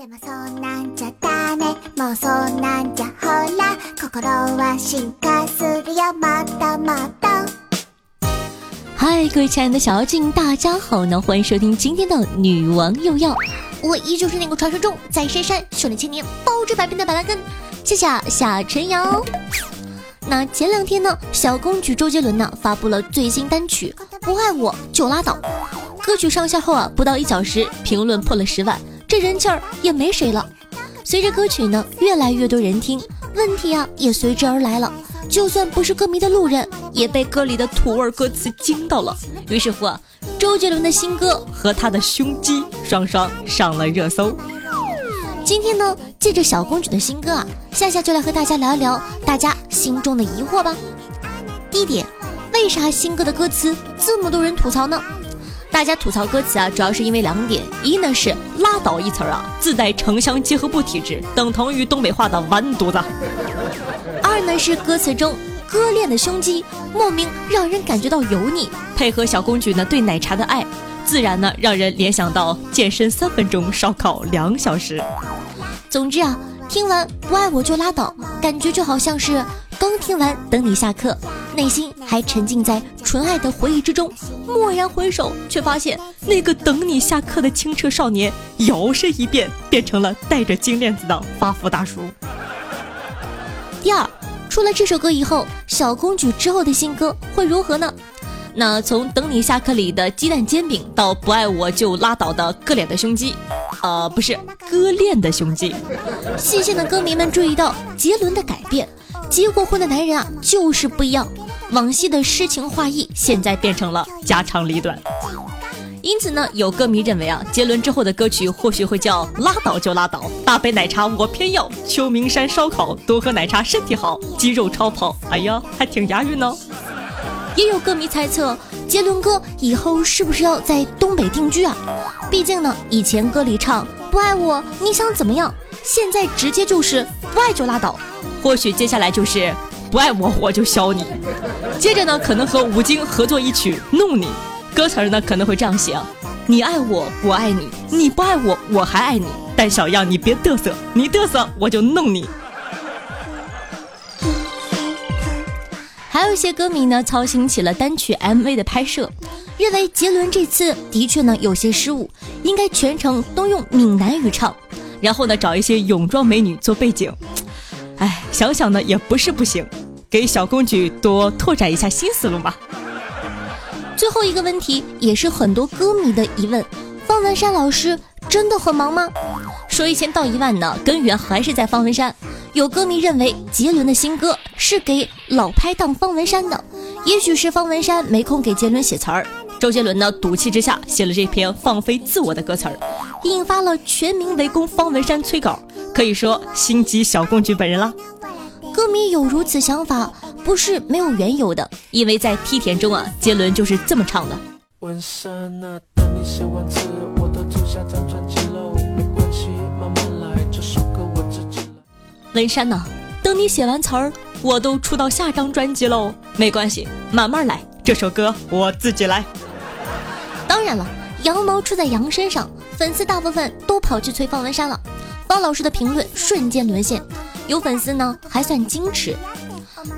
でもそんなんじゃダメもうそんなんじゃほら心は進化するよもっともっと嗨，各位亲爱的小妖精，大家好呢！欢迎收听今天的女王又要，我依旧是那个传说中在深山修炼千年、包治百病的板蓝根，谢谢夏晨瑶。那前两天呢，小公举周杰伦呢发布了最新单曲《不爱我就拉倒》，歌曲上线后啊，不到一小时评论破了十万， 这人气儿也没谁了。随着歌曲呢越来越多人听，问题啊也随之而来了。就算不是歌迷的路人，也被歌里的土味歌词惊到了。于是乎啊，周杰伦的新歌和他的胸肌双双上了热搜。今天呢，借着小公主的新歌啊，夏夏就来和大家聊一聊大家心中的疑惑吧。第一点，为啥新歌的歌词这么多人吐槽呢？大家吐槽歌词啊，主要是因为两点：一呢是“拉倒”一词儿啊，自带城乡结合部体质，等同于东北话的“完犊子”；二呢是歌词中割裂的胸肌，莫名让人感觉到油腻，配合小公举呢对奶茶的爱，自然呢让人联想到健身三分钟，烧烤两小时。总之啊，听完不爱我就拉倒，感觉就好像是刚听完等你下课，内心还沉浸在纯爱的回忆之中，蓦然回首，却发现那个等你下课的清澈少年，摇身一变变成了戴着金链子的发福大叔。第二，出了这首歌以后，小公举之后的新歌会如何呢？那从《等你下课》里的鸡蛋煎饼到不爱我就拉倒的割脸的胸肌，呃，不是割链的胸肌。细心的歌迷们注意到杰伦的改变，结过婚的男人啊就是不一样，往昔的诗情画意现在变成了家长里短。因此呢，有歌迷认为啊，杰伦之后的歌曲或许会叫拉倒就拉倒，大杯奶茶我偏要，秋名山烧烤，多喝奶茶身体好，肌肉超跑，哎呀，还挺押韵呢。也有歌迷猜测，杰伦哥以后是不是要在东北定居啊？毕竟呢，以前歌里唱不爱我你想怎么样，现在直接就是不爱就拉倒。或许接下来就是不爱我我就削你。接着呢，可能和吴京合作一曲弄你，歌词呢可能会这样写：你爱我我爱你，你不爱我我还爱你，但小样你别嘚瑟，你嘚瑟我就弄你。还有一些歌迷呢，操心起了单曲 MV 的拍摄，认为杰伦这次的确呢有些失误，应该全程都用闽南语唱，然后呢找一些泳装美女做背景。哎，想想呢也不是不行，给小公举多拓展一下新思路吧。最后一个问题也是很多歌迷的疑问：方文山老师真的很忙吗？说一千道一万呢，根源还是在方文山。有歌迷认为杰伦的新歌是给老拍档方文山的，也许是方文山没空给杰伦写词儿，周杰伦呢赌气之下写了这篇放飞自我的歌词儿，引发了全民围攻方文山催稿，可以说心急小公举本人啦。歌迷有如此想法，不是没有缘由的，因为在梯田中啊，杰伦就是这么唱的。文山啊，等你写完词，我都出下张专辑喽，没关系，慢慢来，这首歌我自己来。文山呐、等你写完词儿，我都出到下张专辑喽。没关系，慢慢来，这首歌我自己来。当然了，羊毛出在羊身上，粉丝大部分都跑去催方文山了。方老师的评论瞬间沦陷，有粉丝呢还算矜持，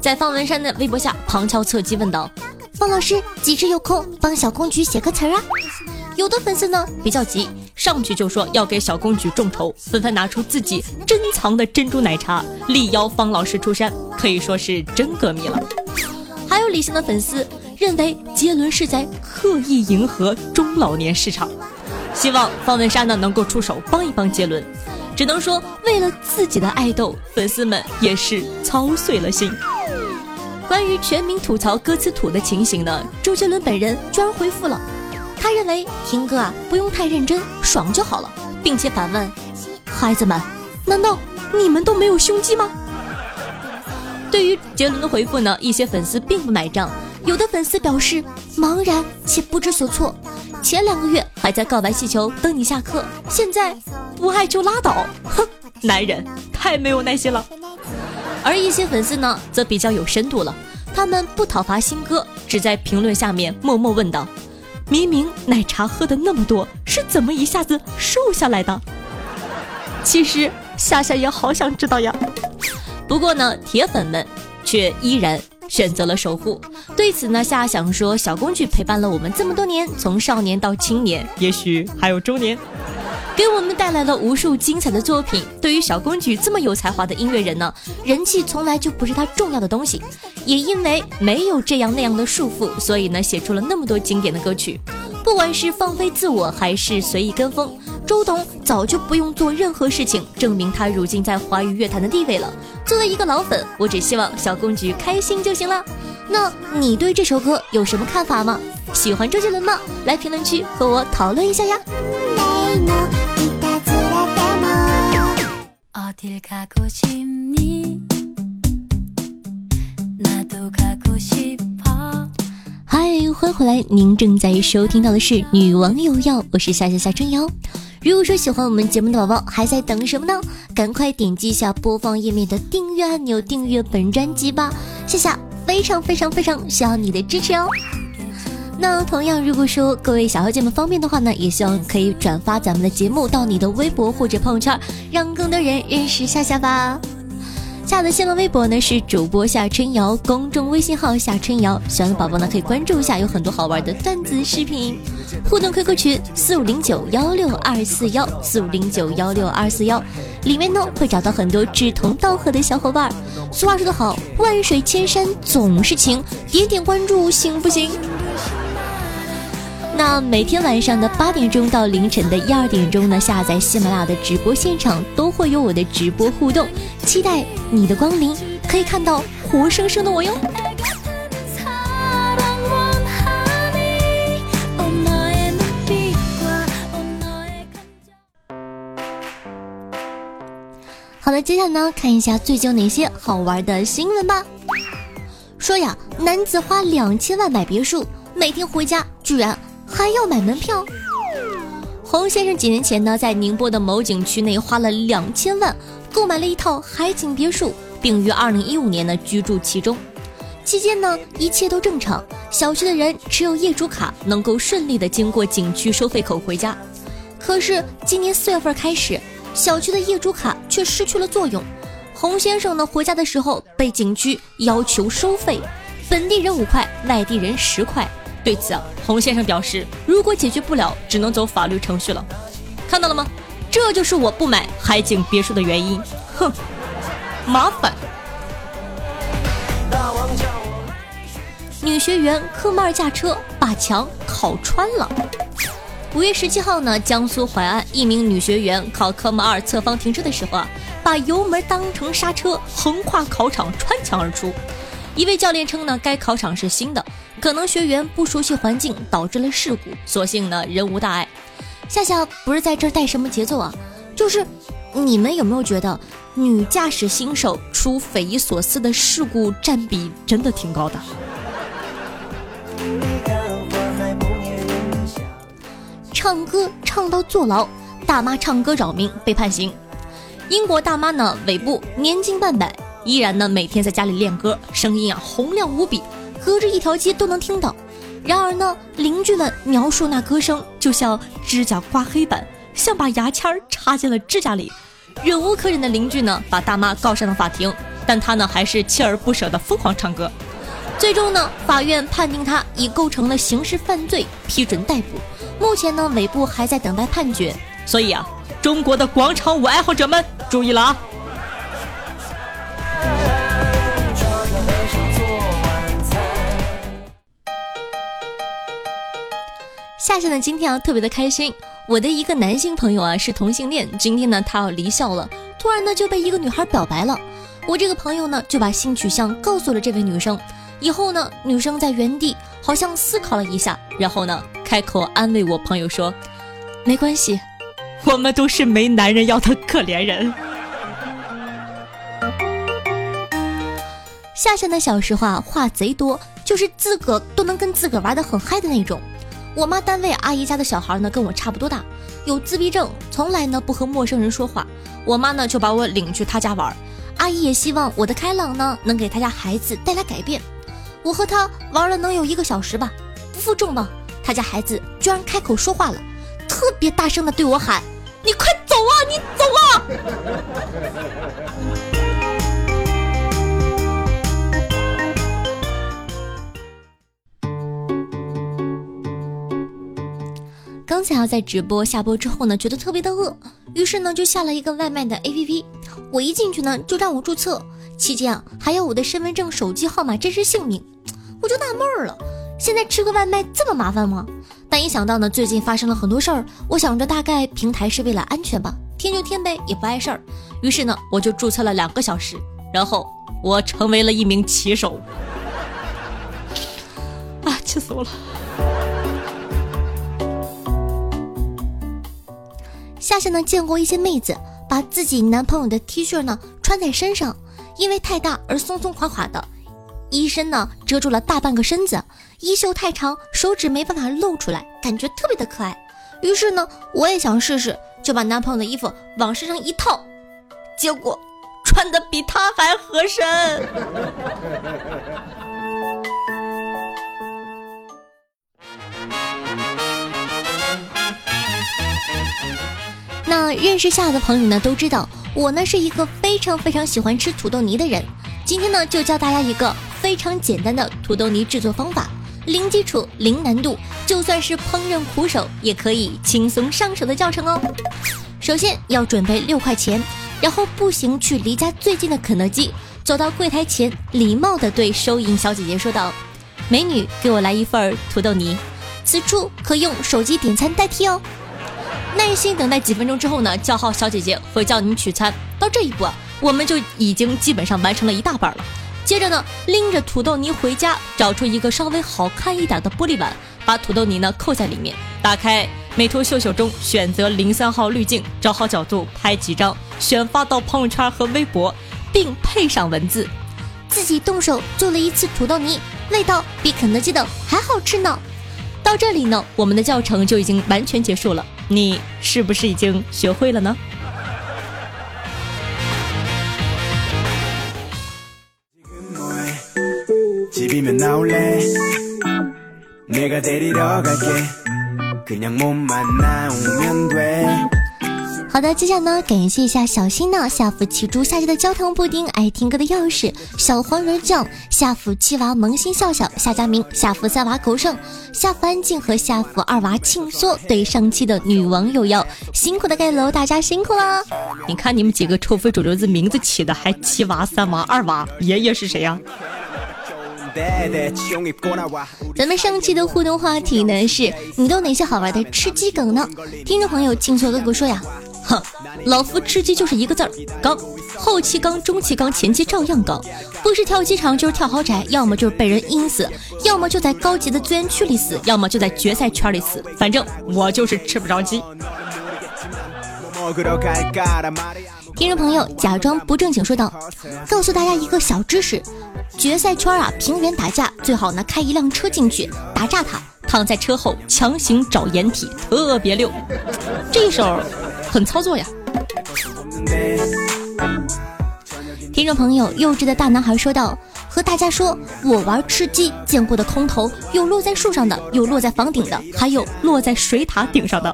在方文山的微博下旁敲侧击问道：“方老师几时有空帮小公举写个词啊？”有的粉丝呢比较急，上去就说要给小公举众筹，纷纷拿出自己珍藏的珍珠奶茶，力邀方老师出山，可以说是真歌迷了。还有理性的粉丝认为杰伦是在刻意迎合中老年市场，希望方文山呢能够出手帮一帮杰伦。只能说为了自己的爱豆，粉丝们也是操碎了心。关于全民吐槽歌词土的情形呢，周杰伦本人居然回复了。他认为听歌啊不用太认真，爽就好了，并且反问：“孩子们，难道你们都没有胸肌吗？”对于杰伦的回复呢，一些粉丝并不买账，有的粉丝表示茫然且不知所措。前两个月还在告白气球等你下课，现在不爱就拉倒，哼，男人太没有耐心了。而一些粉丝呢，则比较有深度了，他们不讨伐新歌，只在评论下面默默问道。明明奶茶喝的那么多，是怎么一下子瘦下来的？其实夏夏也好想知道呀。不过呢，铁粉们却依然选择了守护。对此呢，夏夏想说，小公举陪伴了我们这么多年，从少年到青年，也许还有中年。给我们带来了无数精彩的作品。对于小公举这么有才华的音乐人呢，人气从来就不是他重要的东西。也因为没有这样那样的束缚，所以呢，写出了那么多经典的歌曲。不管是放飞自我，还是随意跟风，周董早就不用做任何事情证明他如今在华语乐坛的地位了。作为一个老粉，我只希望小公举开心就行了。那你对这首歌有什么看法吗？喜欢周杰伦吗？来评论区和我讨论一下呀。嗨，欢迎回来！您正在收听到的是《女王有药》，我是夏夏夏春瑶。如果说喜欢我们节目的宝宝，还在等什么呢？赶快点击一下播放页面的订阅按钮，订阅本专辑吧！夏夏非常非常非常需要你的支持哦。那同样，如果说各位小小姐们方便的话呢，也希望可以转发咱们的节目到你的微博或者朋友圈，让更多人认识夏夏吧。夏的新浪微博呢是主播夏春瑶，公众微信号夏春瑶，喜欢的宝宝呢可以关注一下，有很多好玩的段子视频。互动 QQ 群四五零九幺六二四幺四五零九幺六二四幺，里面呢会找到很多志同道合的小伙伴。俗话说得好，万水千山总是情，点点关注行不行？那每天晚上的八点钟到凌晨的一二点钟呢，下载喜马拉雅的直播现场都会有我的直播互动，期待你的光临，可以看到活生生的我哟。好的，接下来呢，看一下最近有哪些好玩的新闻吧。说呀，男子花两千万买别墅，每天回家居然。还要买门票。洪先生几年前呢，在宁波的某景区内花了两千万购买了一套海景别墅，并于二零一五年呢居住其中。期间呢，一切都正常，小区的人持有业主卡能够顺利的经过景区收费口回家。可是今年四月份开始，小区的业主卡却失去了作用。洪先生呢回家的时候被景区要求收费，本地人五块，外地人十块。对此啊，洪先生表示，如果解决不了，只能走法律程序了。看到了吗？这就是我不买海景别墅的原因。哼，麻烦。女学员科目二驾车把墙烤穿了。五月十七号呢，江苏淮安一名女学员考科目二侧方停车的时候啊，把油门当成刹车，横跨考场穿墙而出。一位教练称呢，该考场是新的。可能学员不熟悉环境导致了事故，所幸呢人无大碍。夏夏不是在这带什么节奏啊，就是你们有没有觉得女驾驶新手出匪夷所思的事故占比真的挺高的？唱歌唱到坐牢，大妈唱歌扰民被判刑。英国大妈呢尾部年近半百，依然呢每天在家里练歌，声音啊洪亮无比。隔着一条街都能听到，然而呢，邻居们描述那歌声就像指甲刮黑板，像把牙签插进了指甲里。忍无可忍的邻居呢，把大妈告上了法庭，但她呢还是锲而不舍的疯狂唱歌。最终呢，法院判定她已构成了刑事犯罪，批准逮捕。目前呢，尾部还在等待判决。所以啊，中国的广场舞爱好者们注意了啊！夏夏呢，今天啊特别的开心。我的一个男性朋友啊是同性恋，今天呢他要离校了，突然呢就被一个女孩表白了。我这个朋友呢就把性取向告诉了这位女生。以后呢，女生在原地好像思考了一下，然后呢开口安慰我朋友说：“没关系，我们都是没男人要的可怜人。”夏夏呢小时候啊话贼多，就是自个都能跟自个玩的很嗨的那种。我妈单位阿姨家的小孩呢，跟我差不多大，有自闭症，从来呢不和陌生人说话。我妈呢就把我领去她家玩，阿姨也希望我的开朗呢能给她家孩子带来改变。我和她玩了能有一个小时吧，不负众望，她家孩子居然开口说话了，特别大声的对我喊：“你快走啊，你走啊！”刚才要在直播下播之后呢，觉得特别的饿，于是呢就下了一个外卖的 APP。我一进去呢，就让我注册，期间啊还要我的身份证、手机号码、真实姓名，我就纳闷了，现在吃个外卖这么麻烦吗？但一想到呢最近发生了很多事儿，我想着大概平台是为了安全吧，添就添呗，也不碍事儿。于是呢我就注册了两个小时，然后我成为了一名骑手。啊，气死我了！夏夏呢见过一些妹子把自己男朋友的 T 恤呢穿在身上，因为太大而松松垮垮的，衣身呢遮住了大半个身子，衣袖太长，手指没办法露出来，感觉特别的可爱。于是呢，我也想试试，就把男朋友的衣服往身上一套，结果穿的比他还合身。认识夏的朋友呢，都知道我呢是一个非常非常喜欢吃土豆泥的人。今天呢，就教大家一个非常简单的土豆泥制作方法，零基础、零难度，就算是烹饪苦手也可以轻松上手的教程哦。首先要准备六块钱，然后步行去离家最近的肯德基，走到柜台前，礼貌地对收银小姐姐说道：“美女，给我来一份土豆泥。”此处可用手机点餐代替哦。耐心等待几分钟之后呢，叫号小姐姐会叫你取餐。到这一步啊，我们就已经基本上完成了一大半了。接着呢，拎着土豆泥回家，找出一个稍微好看一点的玻璃碗，把土豆泥呢扣在里面，打开美图秀秀中选择零三号滤镜，找好角度拍几张，选发到朋友圈和微博，并配上文字：自己动手做了一次土豆泥，味道比肯德基的还好吃呢。到这里呢，我们的教程就已经完全结束了。你是不是已经学会了呢？好的，接下来呢，感谢一下小新呢，下福七猪下期的焦糖布丁，爱听歌的钥匙，小黄人酱，下福七娃萌新笑笑，夏佳明，下福三娃狗剩，下福安静和下福二娃庆缩，对上期的女网友要辛苦的盖楼，大家辛苦了。你看你们几个臭非主流子名字起的还七娃三娃二娃，爷爷是谁呀？咱们上期的互动话题呢是，你都有哪些好玩的吃鸡梗呢？听众朋友静错哥哥说呀。哼，老夫吃鸡就是一个字儿刚，后期刚，中期刚，前期照样刚，不是跳机场就是跳豪宅，要么就是被人阴死，要么就在高级的资源区里死，要么就在决赛圈里死，反正我就是吃不着鸡。听众朋友假装不正经说道：“告诉大家一个小知识，决赛圈啊，平原打架最好呢开一辆车进去打炸他，躺在车后强行找掩体，特别溜。这一手。”很操作呀！听众朋友，幼稚的大男孩说道：“和大家说，我玩吃鸡见过的空投，有落在树上的，有落在房顶的，还有落在水塔顶上的。”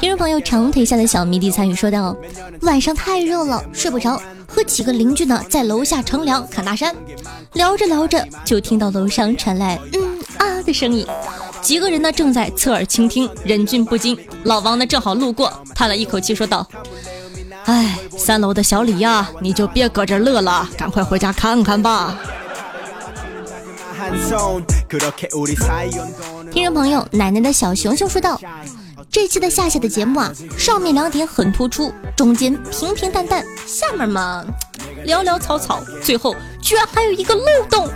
听众朋友，长腿下的小迷弟参与说道：“晚上太热了，睡不着，和几个邻居呢在楼下乘凉侃大山，聊着聊着就听到楼上传来嗯啊的声音。”几个人呢正在侧耳倾听，忍俊不禁。老王呢正好路过，叹了一口气说道：“哎，三楼的小李呀，你就别搁这乐了，赶快回家看看吧。”听众朋友，奶奶的小熊熊说道：“这期的夏夏的节目啊，上面两点很突出，中间平平淡淡，下面嘛潦潦草草，最后居然还有一个漏洞。”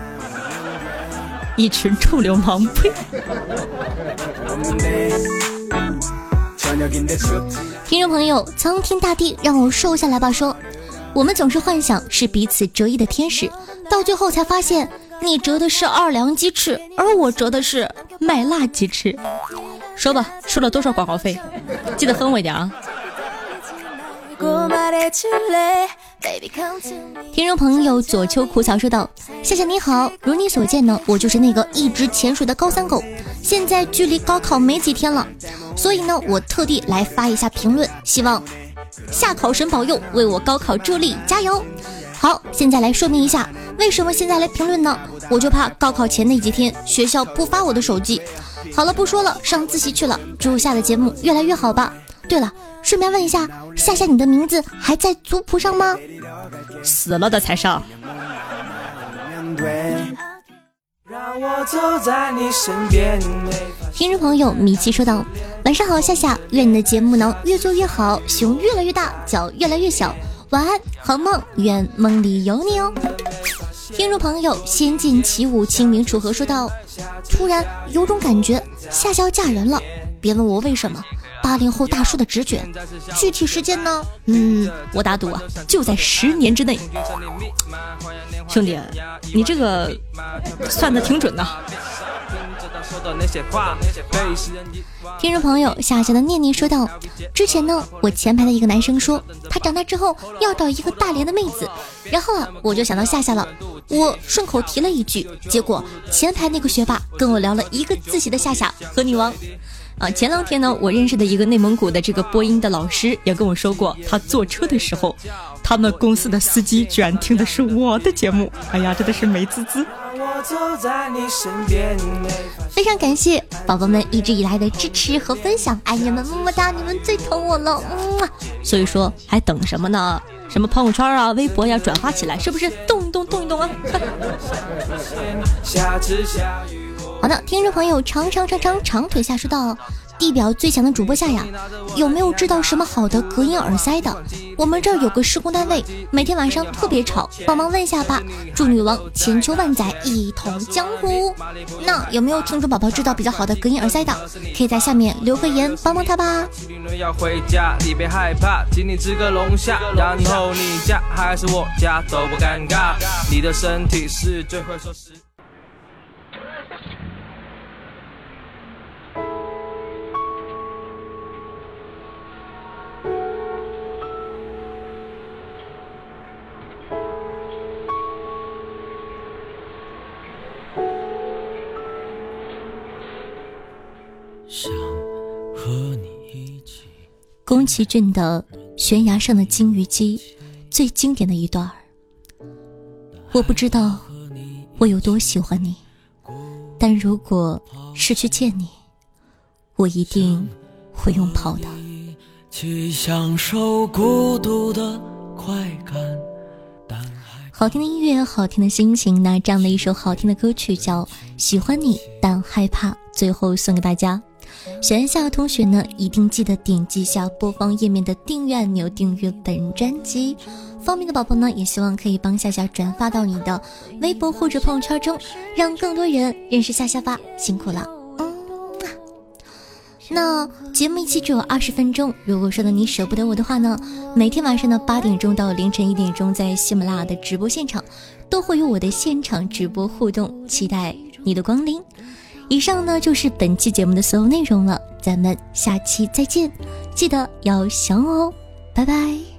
一群臭流氓！呸！听众朋友，苍天大地让我瘦下来吧。说，我们总是幻想是彼此折翼的天使，到最后才发现，你折的是二两鸡翅，而我折的是麦辣鸡翅。说吧，收了多少广告费？记得分我一点啊！听众朋友左秋苦草说道：“夏夏你好，如你所见呢，我就是那个一直潜水的高三狗。现在距离高考没几天了，所以呢，我特地来发一下评论，希望夏考神保佑，为我高考助力，加油！好，现在来说明一下，为什么现在来评论呢？我就怕高考前那几天学校不发我的手机。好了，不说了，上自习去了。祝下的节目越来越好吧。对了，顺便问一下，夏夏，你的名字还在族谱上吗？死了的才上。听众朋友米奇说道：“晚上好，夏夏，愿你的节目能越做越好，熊越来越大，脚越来越小。晚安，好梦，愿梦里有你哦。”听众朋友仙剑起舞清明楚河说道：“突然有种感觉，夏夏要嫁人了，别问我为什么。”八零后大叔的直觉，具体时间呢？嗯，我打赌啊，就在十年之内。兄弟，你这个算的挺准的。听众朋友夏夏的念念说道：“之前呢，我前排的一个男生说他长大之后要找一个大连的妹子，然后啊，我就想到夏夏了，我顺口提了一句，结果前排那个学霸跟我聊了一个自习的夏夏和女王。”啊，前两天呢，我认识的一个内蒙古的这个播音的老师也跟我说过，他坐车的时候，他们公司的司机居然听的是我的节目。哎呀，真的是美滋滋！非常感谢宝宝们一直以来的支持和分享，爱你们么么哒，你们最疼我了，嗯。所以说还等什么呢？什么朋友圈啊、微博呀，转发起来，是不是动一动、动一动啊？好的，听众朋友长长长长长腿下说道：“地表最强的主播夏呀，有没有知道什么好的隔音耳塞的？我们这儿有个施工单位，每天晚上特别吵，帮忙问一下吧。祝女王千秋万载一统江湖。那有没有听众宝宝知道比较好的隔音耳塞的？可以在下面留个言帮帮他吧。”宫崎骏的《悬崖上的金鱼姬》最经典的一段儿。我不知道我有多喜欢你，但如果是去见你，我一定会用跑的。去享受孤独的快感好听的音乐，好听的心情，那这样的一首好听的歌曲叫《喜欢你但害怕》，最后送给大家。喜欢夏同学呢，一定记得点击下播放页面的订阅按钮，订阅本专辑。方便的宝宝呢，也希望可以帮夏夏转发到你的微博或者朋友圈中，让更多人认识夏夏吧。辛苦了，那节目一期只有二十分钟，如果说呢你舍不得我的话呢，每天晚上的八点钟到凌晨一点钟，在喜马拉雅的直播现场，都会有我的现场直播互动，期待你的光临。以上呢就是本期节目的所有内容了，咱们下期再见，记得要想我哦，拜拜。